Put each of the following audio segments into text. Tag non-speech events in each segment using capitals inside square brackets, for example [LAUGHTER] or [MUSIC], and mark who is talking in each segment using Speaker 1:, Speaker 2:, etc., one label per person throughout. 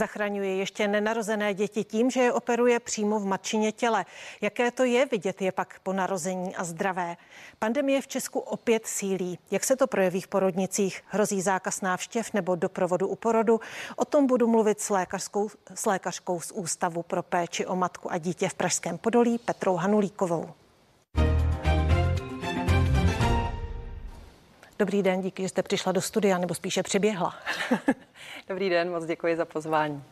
Speaker 1: Zachraňuje ještě nenarozené děti tím, že je operuje přímo v matčině těle. Jaké to je vidět je pak po narození a zdravé? Pandemie v Česku opět sílí. Jak se to projeví v porodnicích? Hrozí zákaz návštěv nebo doprovodu u porodu? O tom budu mluvit s lékařskou, s lékařkou z Ústavu pro péči o matku a dítě v Pražském Podolí Petrou Hanulíkovou. Dobrý den, díky, že jste přišla do studia, nebo spíše přiběhla. [LAUGHS]
Speaker 2: Dobrý den, moc děkuji za pozvání.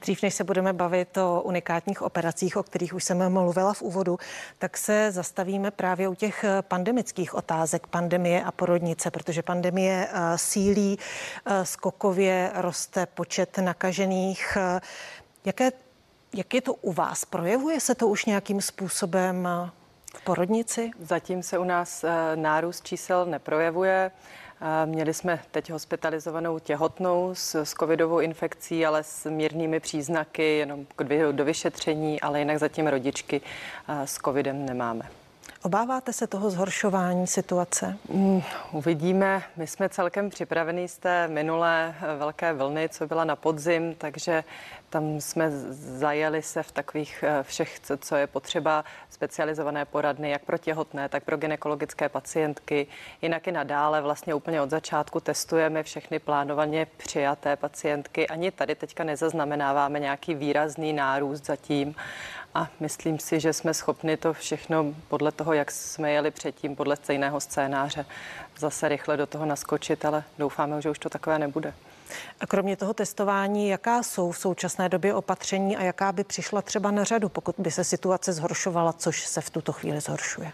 Speaker 1: Dřív, než se budeme bavit o unikátních operacích, o kterých už jsem mluvila v úvodu, tak se zastavíme právě u těch pandemických otázek, pandemie a porodnice, protože pandemie eh, sílí, eh, skokově roste počet nakažených. Jaké, jak je to u vás? Projevuje se to už nějakým způsobem v porodnici?
Speaker 2: Zatím se u nás eh, nárůst čísel neprojevuje. Eh, měli jsme teď hospitalizovanou těhotnou s, s covidovou infekcí, ale s mírnými příznaky, jenom do vyšetření, ale jinak zatím rodičky eh, s covidem nemáme.
Speaker 1: Obáváte se toho zhoršování situace?
Speaker 2: Mm, uvidíme. My jsme celkem připravení z té minulé velké vlny, co byla na podzim, takže tam jsme zajeli se v takových eh, všech, co, co je potřeba, specializované poradny, jak pro těhotné, tak pro ginekologické pacientky. Jinak i nadále vlastně úplně od začátku testujeme všechny plánovaně přijaté pacientky. Ani tady teďka nezaznamenáváme nějaký výrazný nárůst zatím. A myslím si, že jsme schopni to všechno podle toho, jak jsme jeli předtím, podle stejného scénáře, zase rychle do toho naskočit, ale doufáme, že už to takové nebude.
Speaker 1: A kromě toho testování, jaká jsou v současné době opatření a jaká by přišla třeba na řadu, pokud by se situace zhoršovala, což se v tuto chvíli zhoršuje?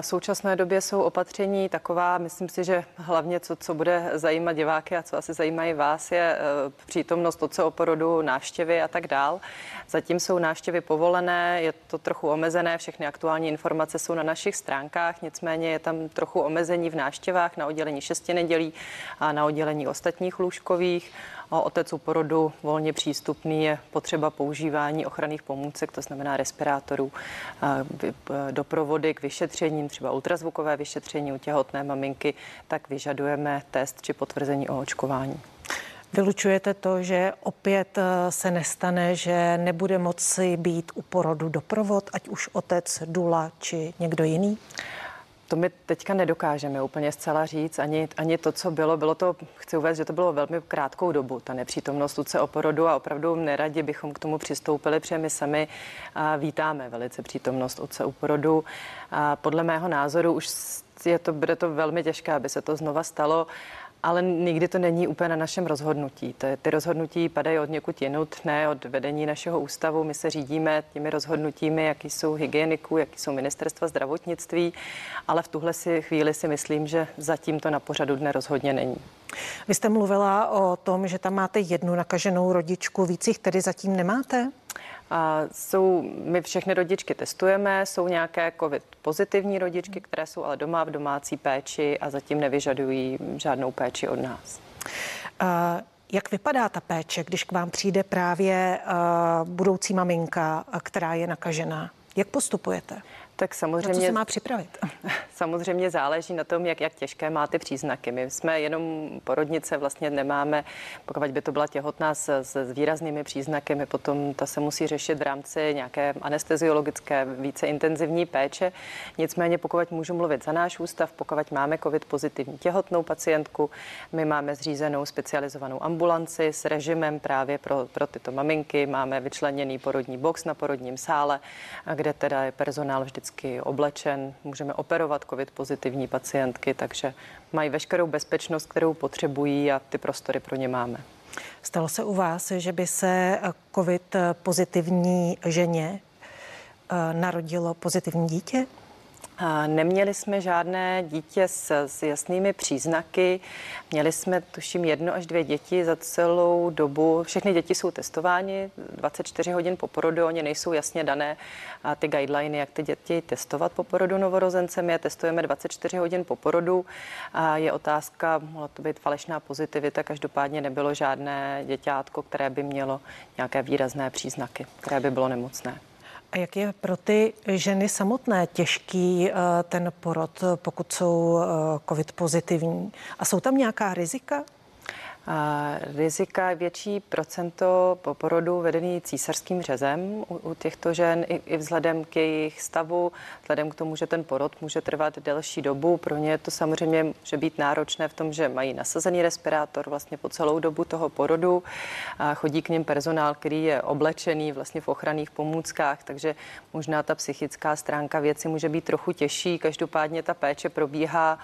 Speaker 2: V současné době jsou opatření taková, myslím si, že hlavně co, co bude zajímat diváky a co asi zajímají vás, je eh, přítomnost o porodu, návštěvy a tak dál. Zatím jsou návštěvy povolené, je to trochu omezené, všechny aktuální informace jsou na našich stránkách, nicméně je tam trochu omezení v návštěvách na oddělení šesti nedělí a na oddělení ostatních lůžkových otec u porodu volně přístupný, je potřeba používání ochranných pomůcek, to znamená respirátorů, doprovody k vyšetřením, třeba ultrazvukové vyšetření u těhotné maminky, tak vyžadujeme test či potvrzení o očkování.
Speaker 1: Vylučujete to, že opět e, se nestane, že nebude moci být u porodu doprovod, ať už otec, dula či někdo jiný?
Speaker 2: To my teďka nedokážeme úplně zcela říct, ani, ani to, co bylo. Bylo to, chci uvést, že to bylo velmi krátkou dobu, ta nepřítomnost tuce o porodu a opravdu neradi bychom k tomu přistoupili, protože my sami a vítáme velice přítomnost otce u porodu. A podle mého názoru už je to, bude to velmi těžké, aby se to znova stalo ale nikdy to není úplně na našem rozhodnutí. Ty, ty rozhodnutí padají od někud jinut, ne od vedení našeho ústavu. My se řídíme těmi rozhodnutími, jaký jsou hygieniků, jaký jsou ministerstva zdravotnictví, ale v tuhle si chvíli si myslím, že zatím to na pořadu dne rozhodně není.
Speaker 1: Vy jste mluvila o tom, že tam máte jednu nakaženou rodičku, víc jich tedy zatím nemáte?
Speaker 2: Jsou, my všechny rodičky testujeme, jsou nějaké covid pozitivní rodičky, které jsou ale doma v domácí péči a zatím nevyžadují žádnou péči od nás.
Speaker 1: A jak vypadá ta péče, když k vám přijde právě uh, budoucí maminka, která je nakažená? Jak postupujete?
Speaker 2: Tak samozřejmě. Na co
Speaker 1: se má připravit? [LAUGHS]
Speaker 2: Samozřejmě záleží na tom, jak, jak těžké má ty příznaky. My jsme jenom porodnice, vlastně nemáme, pokud by to byla těhotná s, s výraznými příznaky, my potom ta se musí řešit v rámci nějaké anesteziologické více intenzivní péče. Nicméně, pokud můžu mluvit za náš ústav, pokud máme COVID pozitivní těhotnou pacientku, my máme zřízenou specializovanou ambulanci s režimem právě pro, pro tyto maminky, máme vyčleněný porodní box na porodním sále, kde teda je personál vždy vždycky oblečen, můžeme operovat covid pozitivní pacientky, takže mají veškerou bezpečnost, kterou potřebují a ty prostory pro ně máme.
Speaker 1: Stalo se u vás, že by se covid pozitivní ženě eh, narodilo pozitivní dítě?
Speaker 2: Neměli jsme žádné dítě s, s jasnými příznaky. Měli jsme, tuším, jedno až dvě děti za celou dobu. Všechny děti jsou testováni 24 hodin po porodu. Oni nejsou jasně dané a ty guideliny, jak ty děti testovat po porodu novorozence. My je testujeme 24 hodin po porodu. A je otázka, mohla to být falešná pozitivita. Každopádně nebylo žádné děťátko, které by mělo nějaké výrazné příznaky, které by bylo nemocné.
Speaker 1: A jak je pro ty ženy samotné těžký eh, ten porod, pokud jsou eh, covid pozitivní? A jsou tam nějaká rizika?
Speaker 2: Rizika větší procento po porodu vedený císařským řezem u, u těchto žen i, i vzhledem k jejich stavu, vzhledem k tomu, že ten porod může trvat delší dobu. Pro ně to samozřejmě může být náročné v tom, že mají nasazený respirátor vlastně po celou dobu toho porodu. A chodí k ním personál, který je oblečený vlastně v ochranných pomůckách, takže možná ta psychická stránka věci může být trochu těžší. Každopádně ta péče probíhá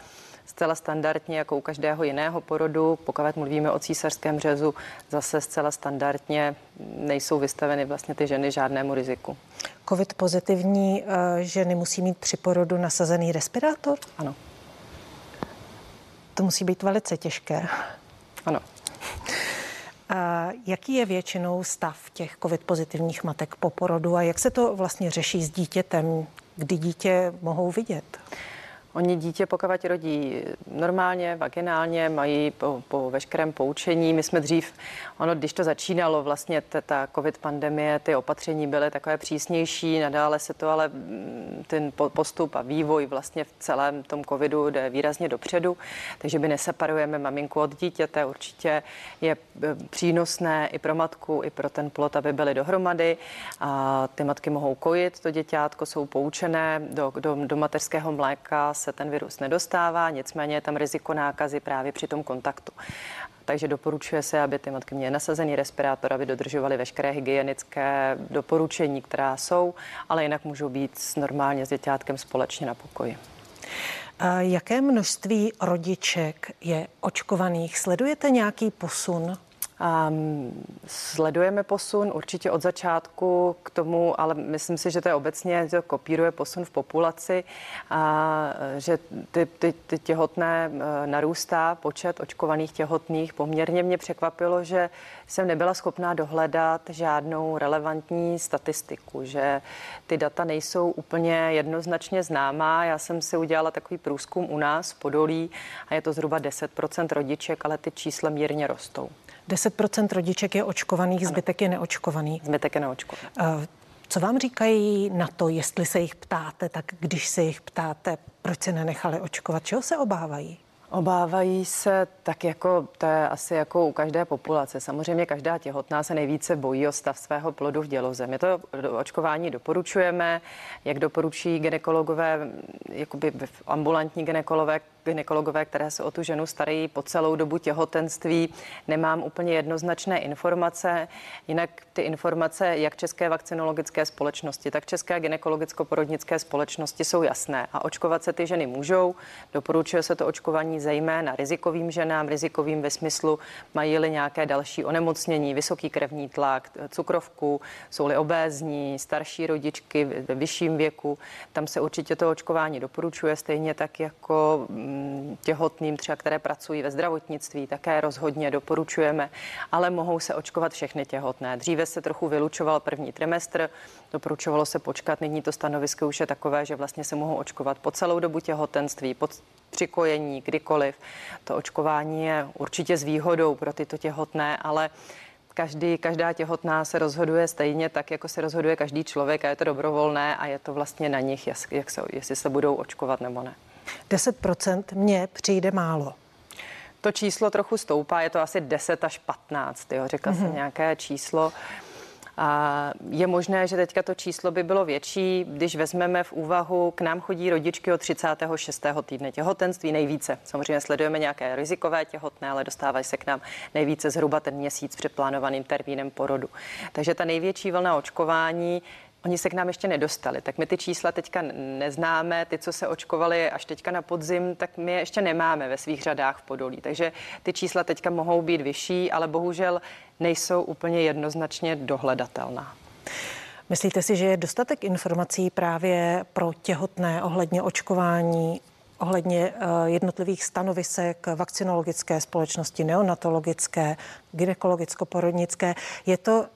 Speaker 2: zcela standardně, jako u každého jiného porodu. Pokud mluvíme o císařském řezu, zase zcela standardně nejsou vystaveny vlastně ty ženy žádnému riziku.
Speaker 1: COVID pozitivní eh, ženy musí mít při porodu nasazený respirátor?
Speaker 2: Ano.
Speaker 1: To musí být velice těžké.
Speaker 2: Ano.
Speaker 1: A jaký je většinou stav těch COVID pozitivních matek po porodu a jak se to vlastně řeší s dítětem, kdy dítě mohou vidět?
Speaker 2: Oni dítě pokud rodí normálně, vaginálně, mají po, po veškerém poučení. My jsme dřív, ono, když to začínalo, vlastně ta, ta covid pandemie, ty opatření byly takové přísnější, nadále se to ale mm, ten postup a vývoj vlastně v celém tom covidu jde výrazně dopředu, takže my neseparujeme maminku od dítěte. Určitě je e, přínosné i pro matku, i pro ten plot, aby byly dohromady. A ty matky mohou kojit, to děťátko jsou poučené do, do, do mateřského mléka se ten virus nedostává, nicméně je tam riziko nákazy právě při tom kontaktu. Takže doporučuje se, aby ty matky měly nasazený respirátor, aby dodržovaly veškeré hygienické doporučení, která jsou, ale jinak můžou být normálně s děťátkem společně na pokoji.
Speaker 1: Jaké množství rodiček je očkovaných? Sledujete nějaký posun
Speaker 2: Um, sledujeme posun určitě od začátku k tomu, ale myslím si, že to je obecně, to kopíruje posun v populaci a že ty, ty, ty těhotné e, narůstá počet očkovaných těhotných. Poměrně mě překvapilo, že jsem nebyla schopná dohledat žádnou relevantní statistiku, že ty data nejsou úplně jednoznačně známá. Já jsem si udělala takový průzkum u nás v Podolí a je to zhruba 10% rodiček, ale ty čísla mírně rostou.
Speaker 1: 10% rodiček je očkovaných, zbytek je neočkovaný.
Speaker 2: Zbytek je neočkovaný.
Speaker 1: Eh, co vám říkají na to, jestli se jich ptáte, tak když se jich ptáte, proč se nenechali očkovat, čeho se obávají?
Speaker 2: Obávají se tak jako, to je asi jako u každé populace. Samozřejmě každá těhotná se nejvíce bojí o stav svého plodu v děloze. My to očkování doporučujeme, jak doporučí ginekologové, jakoby ambulantní ginekologové, ginekologové, které se o tu ženu starají po celou dobu těhotenství. Nemám úplně jednoznačné informace, jinak ty informace jak České vakcinologické společnosti, tak České ginekologicko-porodnické společnosti jsou jasné a očkovat se ty ženy můžou. Doporučuje se to očkování zejména rizikovým ženám, rizikovým ve smyslu mají-li nějaké další onemocnění, vysoký krevní tlak, cukrovku, jsou-li obézní, starší rodičky ve vyšším věku. Tam se určitě to očkování doporučuje, stejně tak jako těhotným, třeba které pracují ve zdravotnictví, také rozhodně doporučujeme, ale mohou se očkovat všechny těhotné. Dříve se trochu vylučoval první trimestr, doporučovalo se počkat, nyní to stanovisko už je takové, že vlastně se mohou očkovat po celou dobu těhotenství, po přikojení, kdykoliv. To očkování je určitě s výhodou pro tyto těhotné, ale každý, každá těhotná se rozhoduje stejně tak, jako se rozhoduje každý člověk a je to dobrovolné a je to vlastně na nich, jak se, jestli se budou očkovat nebo ne.
Speaker 1: 10% mně přijde málo.
Speaker 2: To číslo trochu stoupá, je to asi 10 až 15, jo, řekla mm-hmm. jsem nějaké číslo. A je možné, že teďka to číslo by bylo větší, když vezmeme v úvahu, k nám chodí rodičky od 36. týdne těhotenství nejvíce. Samozřejmě sledujeme nějaké rizikové těhotné, ale dostávají se k nám nejvíce zhruba ten měsíc před plánovaným termínem porodu. Takže ta největší vlna očkování Oni se k nám ještě nedostali, tak my ty čísla teďka neznáme, ty, co se očkovali až teďka na podzim, tak my je ještě nemáme ve svých řadách v Podolí. Takže ty čísla teďka mohou být vyšší, ale bohužel nejsou úplně jednoznačně dohledatelná.
Speaker 1: Myslíte si, že je dostatek informací právě pro těhotné ohledně očkování, ohledně eh, jednotlivých stanovisek vakcinologické společnosti, neonatologické, gynekologicko-porodnické? Je to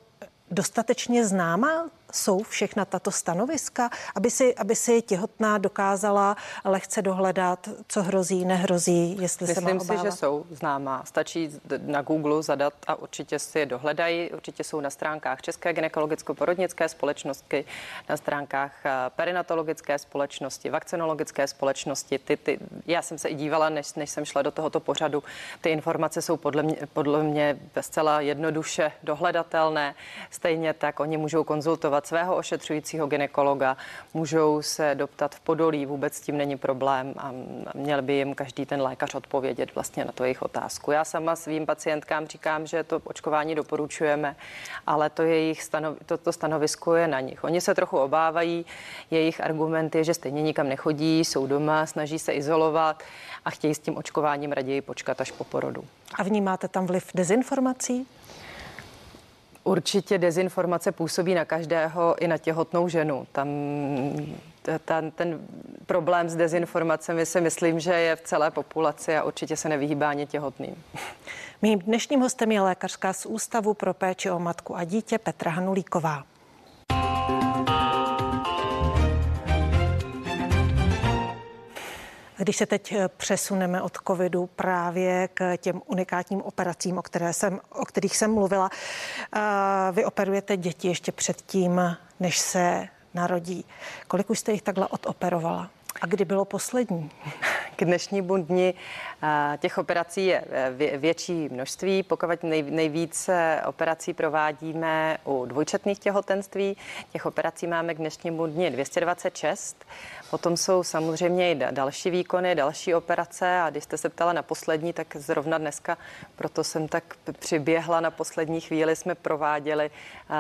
Speaker 1: dostatečně známá jsou všechna tato stanoviska, aby si, aby si těhotná dokázala lehce dohledat, co hrozí, nehrozí, jestli
Speaker 2: Myslím
Speaker 1: se má
Speaker 2: obávat? si, že jsou známá. Stačí na Google zadat a určitě si je dohledají. Určitě jsou na stránkách České gynekologicko-porodnické společnosti, na stránkách eh, perinatologické společnosti, vakcinologické společnosti. Ty, ty, já jsem se i dívala, než, než jsem šla do tohoto pořadu. Ty informace jsou podle mě, podle mě zcela jednoduše dohledatelné. Stejně tak oni můžou konzultovat svého ošetřujícího ginekologa, můžou se doptat v podolí, vůbec s tím není problém a měl by jim každý ten lékař odpovědět vlastně na to jejich otázku. Já sama svým pacientkám říkám, že to očkování doporučujeme, ale to jejich stanov, to, to stanovisko je na nich. Oni se trochu obávají, jejich argument je, že stejně nikam nechodí, jsou doma, snaží se izolovat a chtějí s tím očkováním raději počkat až po porodu.
Speaker 1: A vnímáte tam vliv dezinformací?
Speaker 2: Určitě dezinformace působí na každého, i na těhotnou ženu. Tam ten, ten problém s dezinformacemi si myslím, že je v celé populaci a určitě se nevyhýbá ani těhotným.
Speaker 1: Mým dnešním hostem je lékařská z Ústavu pro péči o matku a dítě Petra Hanulíková. Když se teď eh, přesuneme od covidu právě k těm unikátním operacím, o, které jsem, o kterých jsem mluvila, eh, vy operujete děti ještě předtím, než se narodí. Kolik už jste jich takhle odoperovala? A kdy bylo poslední?
Speaker 2: K dnešnímu dni těch operací je e, větší množství. Pokud nejvíce operací provádíme u dvojčetných těhotenství, těch operací máme k dnešnímu dni 226. Potom jsou samozřejmě i další výkony, další operace a když jste se ptala na poslední, tak zrovna dneska, proto jsem tak přiběhla na poslední chvíli, jsme prováděli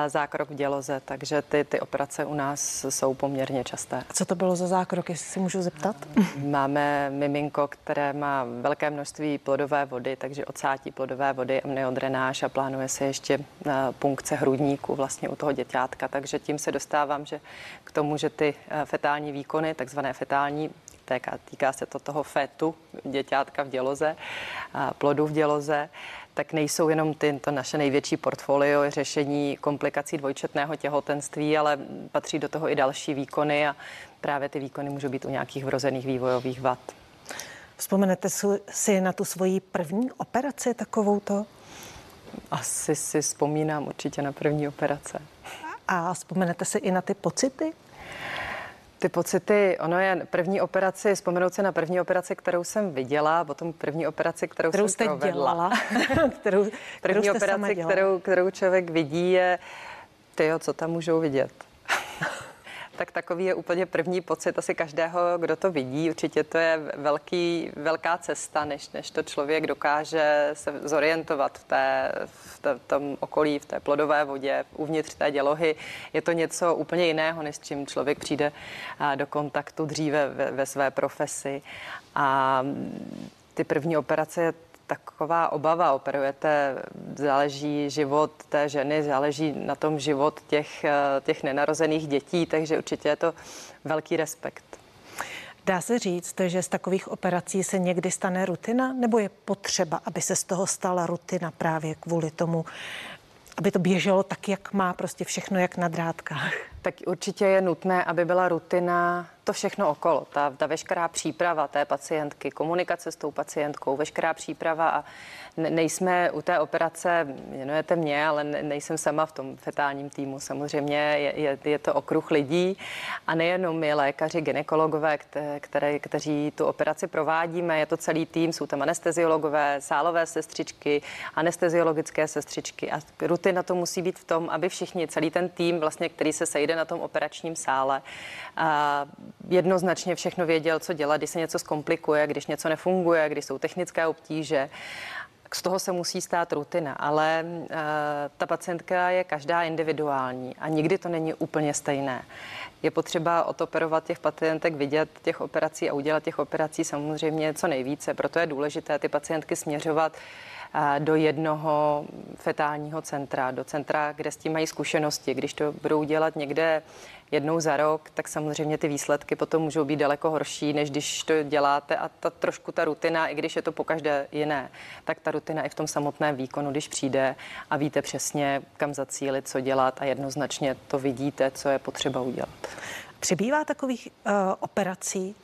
Speaker 2: zákrok v děloze, takže ty, ty operace u nás jsou poměrně časté.
Speaker 1: A co to bylo za zákrok, jestli si můžu zeptat?
Speaker 2: Máme miminko, které má velké množství plodové vody, takže odsátí plodové vody, amniodrenáž a plánuje se ještě punkce hrudníku vlastně u toho děťátka, takže tím se dostávám že k tomu, že ty fetální výkony, takzvané fetální týká se to toho fetu, děťátka v děloze, plodu v děloze, tak nejsou jenom ty, to naše největší portfolio řešení komplikací dvojčetného těhotenství, ale patří do toho i další výkony a právě ty výkony můžou být u nějakých vrozených vývojových vad.
Speaker 1: Vzpomenete si na tu svoji první operaci takovouto?
Speaker 2: Asi si vzpomínám určitě na první operace.
Speaker 1: A vzpomenete si i na ty pocity?
Speaker 2: Ty pocity, ono je první operaci, vzpomenout se na první operaci, kterou jsem viděla, potom první operaci, kterou,
Speaker 1: kterou
Speaker 2: jsem jste
Speaker 1: provedla. dělala. [LAUGHS]
Speaker 2: kterou, první kterou operaci, kterou, kterou člověk vidí, je ty, co tam můžou vidět tak takový je úplně první pocit asi každého, kdo to vidí. Určitě to je velký, velká cesta, než, než to člověk dokáže se zorientovat v, té, v, té, v tom okolí, v té plodové vodě, uvnitř té dělohy. Je to něco úplně jiného, než s čím člověk přijde do kontaktu dříve ve, ve své profesi. A ty první operace taková obava. Operujete, záleží život té ženy, záleží na tom život těch, eh, těch nenarozených dětí, takže určitě je to velký respekt.
Speaker 1: Dá se říct, že z takových operací se někdy stane rutina, nebo je potřeba, aby se z toho stala rutina právě kvůli tomu, aby to běželo tak, jak má prostě všechno jak na drátkách?
Speaker 2: Tak určitě je nutné, aby byla rutina to všechno okolo, ta, ta veškerá příprava té pacientky, komunikace s tou pacientkou, veškerá příprava a nejsme u té operace, jmenujete mě, ale nejsem sama v tom fetálním týmu. Samozřejmě je, je, je to okruh lidí a nejenom my lékaři, ginekologové, které, kteří tu operaci provádíme, je to celý tým, jsou tam anesteziologové, sálové sestřičky, anesteziologické sestřičky a rutina to musí být v tom, aby všichni, celý ten tým, vlastně, který se sejde na tom operačním sále, a jednoznačně všechno věděl, co dělat, když se něco zkomplikuje, když něco nefunguje, když jsou technické obtíže z toho se musí stát rutina, ale uh, ta pacientka je každá individuální a nikdy to není úplně stejné. Je potřeba otoperovat těch pacientek, vidět těch operací a udělat těch operací samozřejmě co nejvíce. Proto je důležité ty pacientky směřovat do jednoho fetálního centra, do centra, kde s tím mají zkušenosti. Když to budou dělat někde jednou za rok, tak samozřejmě ty výsledky potom můžou být daleko horší, než když to děláte a ta trošku ta rutina, i když je to po každé jiné, tak ta rutina i v tom samotném výkonu, když přijde a víte přesně, kam zacílit, co dělat a jednoznačně to vidíte, co je potřeba udělat.
Speaker 1: Přibývá takových uh, operací?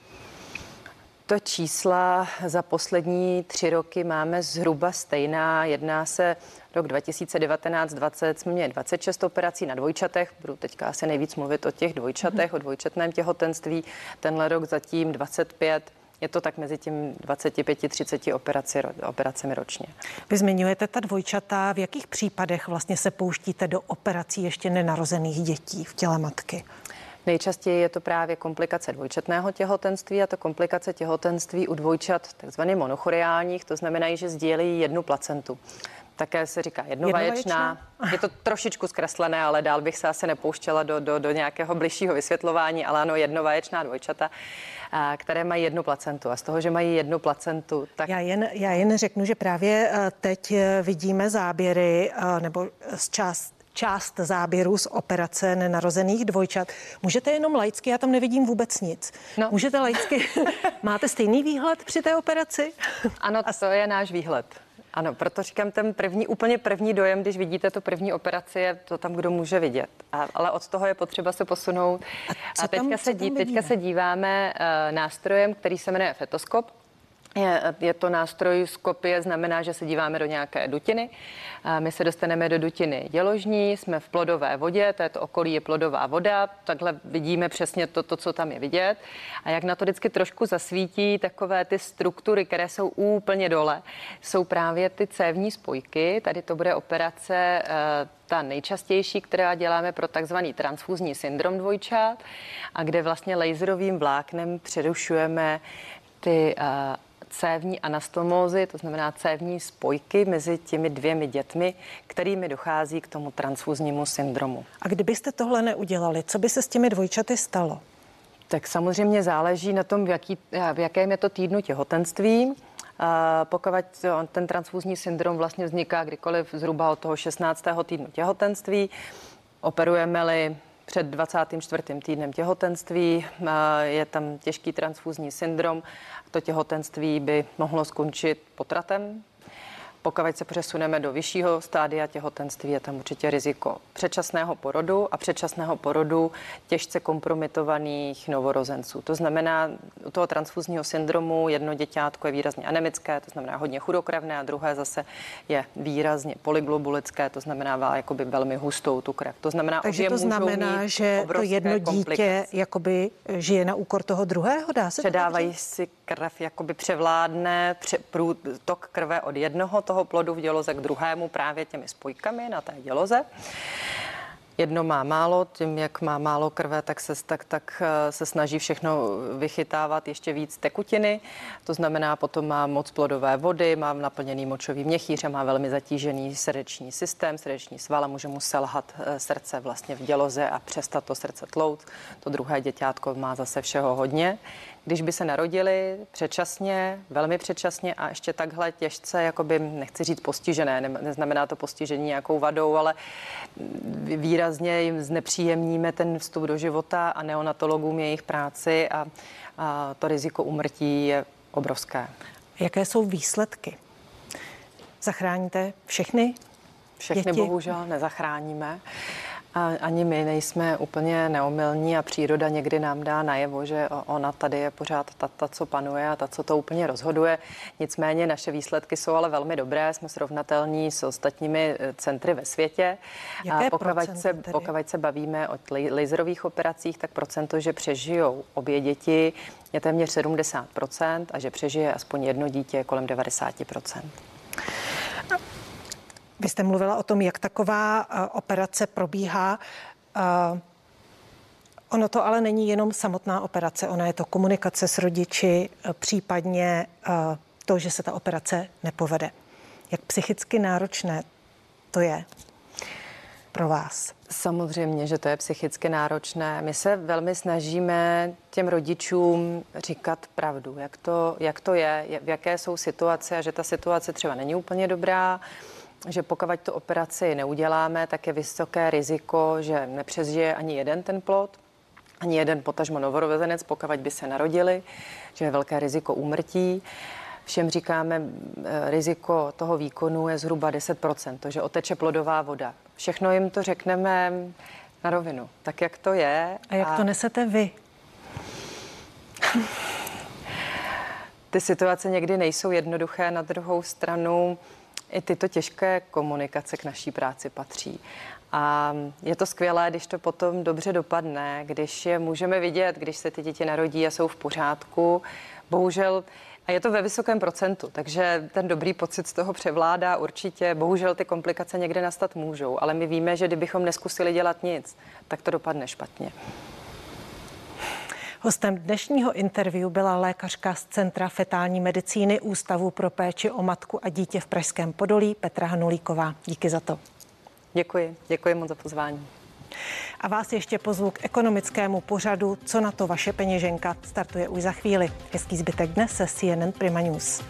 Speaker 2: To čísla za poslední tři roky máme zhruba stejná. Jedná se rok 2019-20 jsme měli 26 operací na dvojčatech. Budu teďka asi nejvíc mluvit o těch dvojčatech, mm-hmm. o dvojčetném těhotenství. Tenhle rok zatím 25 je to tak mezi tím 25-30 operaci, operacemi ročně.
Speaker 1: Vy zmiňujete ta dvojčata. V jakých případech vlastně se pouštíte do operací ještě nenarozených dětí v těle matky?
Speaker 2: Nejčastěji je to právě komplikace dvojčetného těhotenství a to komplikace těhotenství u dvojčat takzvaně monochoriálních, to znamená, že sdílejí jednu placentu také se říká jednovaječná. Je to trošičku zkreslené, ale dál bych se asi nepouštěla do, do, do nějakého bližšího vysvětlování, ale ano, jednovaječná dvojčata, které mají jednu placentu. A z toho, že mají jednu placentu, tak...
Speaker 1: Já jen, já jen řeknu, že právě e, teď e, vidíme záběry e, nebo z část část záběru z operace nenarozených dvojčat. Můžete jenom laicky, já tam nevidím vůbec nic. No. Můžete laicky, [LAUGHS] máte stejný výhled při té operaci?
Speaker 2: Ano, to je náš výhled. Ano, proto říkám, ten první, úplně první dojem, když vidíte tu první operaci, je to tam, kdo může vidět. A, ale od toho je potřeba se posunout. A, a teďka, tam, se dí, teďka se díváme uh, nástrojem, který se jmenuje fetoskop. Je, je to nástroj z kopie, znamená, že se díváme do nějaké dutiny. My se dostaneme do dutiny děložní, jsme v plodové vodě, to je to okolí je plodová voda, takhle vidíme přesně to, to, co tam je vidět. A jak na to vždycky trošku zasvítí takové ty struktury, které jsou úplně dole, jsou právě ty cévní spojky. Tady to bude operace eh, ta nejčastější, která děláme pro takzvaný transfuzní syndrom dvojčat a kde vlastně laserovým vláknem přerušujeme ty uh, cévní anastomózy, to znamená cévní spojky mezi těmi dvěmi dětmi, kterými dochází k tomu transfuznímu syndromu.
Speaker 1: A kdybyste tohle neudělali, co by se s těmi dvojčaty stalo?
Speaker 2: Tak samozřejmě záleží na tom, v, jaký, v jakém je to týdnu těhotenství. Pokud ten transfuzní syndrom vlastně vzniká kdykoliv zhruba od toho 16. týdnu těhotenství, operujeme-li před 24. týdnem těhotenství, je tam těžký transfuzní syndrom to těhotenství by mohlo skončit potratem. Pokud se přesuneme do vyššího stádia těhotenství, je tam určitě riziko předčasného porodu a předčasného porodu těžce kompromitovaných novorozenců. To znamená, u toho transfuzního syndromu jedno děťátko je výrazně anemické, to znamená hodně chudokrevné, a druhé zase je výrazně polyglobulické, to znamená má jakoby velmi hustou tu krev. To znamená,
Speaker 1: Takže to znamená, že to jedno dítě jakoby žije na úkor toho druhého, dá se
Speaker 2: Předávají si krev, jakoby převládne pře, prů, tok krve od jednoho toho plodu v děloze k druhému právě těmi spojkami na té děloze. Jedno má málo, tím, jak má málo krve, tak se, tak, tak eh, se snaží všechno vychytávat ještě víc tekutiny. To znamená, potom má moc plodové vody, má naplněný močový měchýř a má velmi zatížený srdeční systém, srdeční sval a může mu selhat eh, srdce vlastně v děloze a přestat to srdce tlout. To druhé děťátko má zase všeho hodně když by se narodili předčasně, velmi předčasně a ještě takhle těžce, jakoby, nechci říct postižené, ne, neznamená to postižení nějakou vadou, ale výrazně jim znepříjemníme ten vstup do života a neonatologům jejich práci a, a to riziko umrtí je obrovské.
Speaker 1: Jaké jsou výsledky? Zachráníte všechny?
Speaker 2: Všechny děti? bohužel nezachráníme. A ani my nejsme úplně neomylní a příroda někdy nám dá najevo, že ona tady je pořád ta, ta, co panuje a ta, co to úplně rozhoduje. Nicméně naše výsledky jsou ale velmi dobré, jsme srovnatelní s ostatními eh, centry ve světě.
Speaker 1: Jaké a
Speaker 2: pokud se, pokud se bavíme o laserových operacích, tak procento, že přežijou obě děti, je téměř 70% a že přežije aspoň jedno dítě kolem 90%.
Speaker 1: Vy jste mluvila o tom, jak taková eh, operace probíhá. Eh, ono to ale není jenom samotná operace, ona je to komunikace s rodiči, eh, případně to, že se ta operace nepovede. Jak psychicky náročné to je? pro vás?
Speaker 2: Samozřejmě, že to je psychicky náročné. My se velmi snažíme těm rodičům říkat pravdu, jak to, jak to je, v jaké jsou situace a že ta situace třeba není úplně dobrá, že pokud tu operaci neuděláme, tak je vysoké riziko, že nepřežije ani jeden ten plod, ani jeden potažmo novorozenec, pokud by se narodili, že je velké riziko úmrtí. Všem říkáme, eh, riziko toho výkonu je zhruba 10%, to, že oteče plodová voda. Všechno jim to řekneme na rovinu, tak jak to je.
Speaker 1: A jak a... to nesete vy?
Speaker 2: Ty situace někdy nejsou jednoduché, na druhou stranu i tyto těžké komunikace k naší práci patří. A je to skvělé, když to potom dobře dopadne, když je můžeme vidět, když se ty děti narodí a jsou v pořádku. Bohužel a je to ve vysokém procentu, takže ten dobrý pocit z toho převládá určitě. Bohužel ty komplikace někde nastat můžou, ale my víme, že kdybychom neskusili dělat nic, tak to dopadne špatně.
Speaker 1: Hostem dnešního interview byla lékařka z Centra fetální medicíny Ústavu pro péči o matku a dítě v Pražském Podolí Petra Hanulíková. Díky za to.
Speaker 2: Děkuji, děkuji moc za pozvání.
Speaker 1: A vás ještě pozvu k ekonomickému pořadu Co na to vaše peněženka startuje už za chvíli. Hezký zbytek dne se CNN Prima News.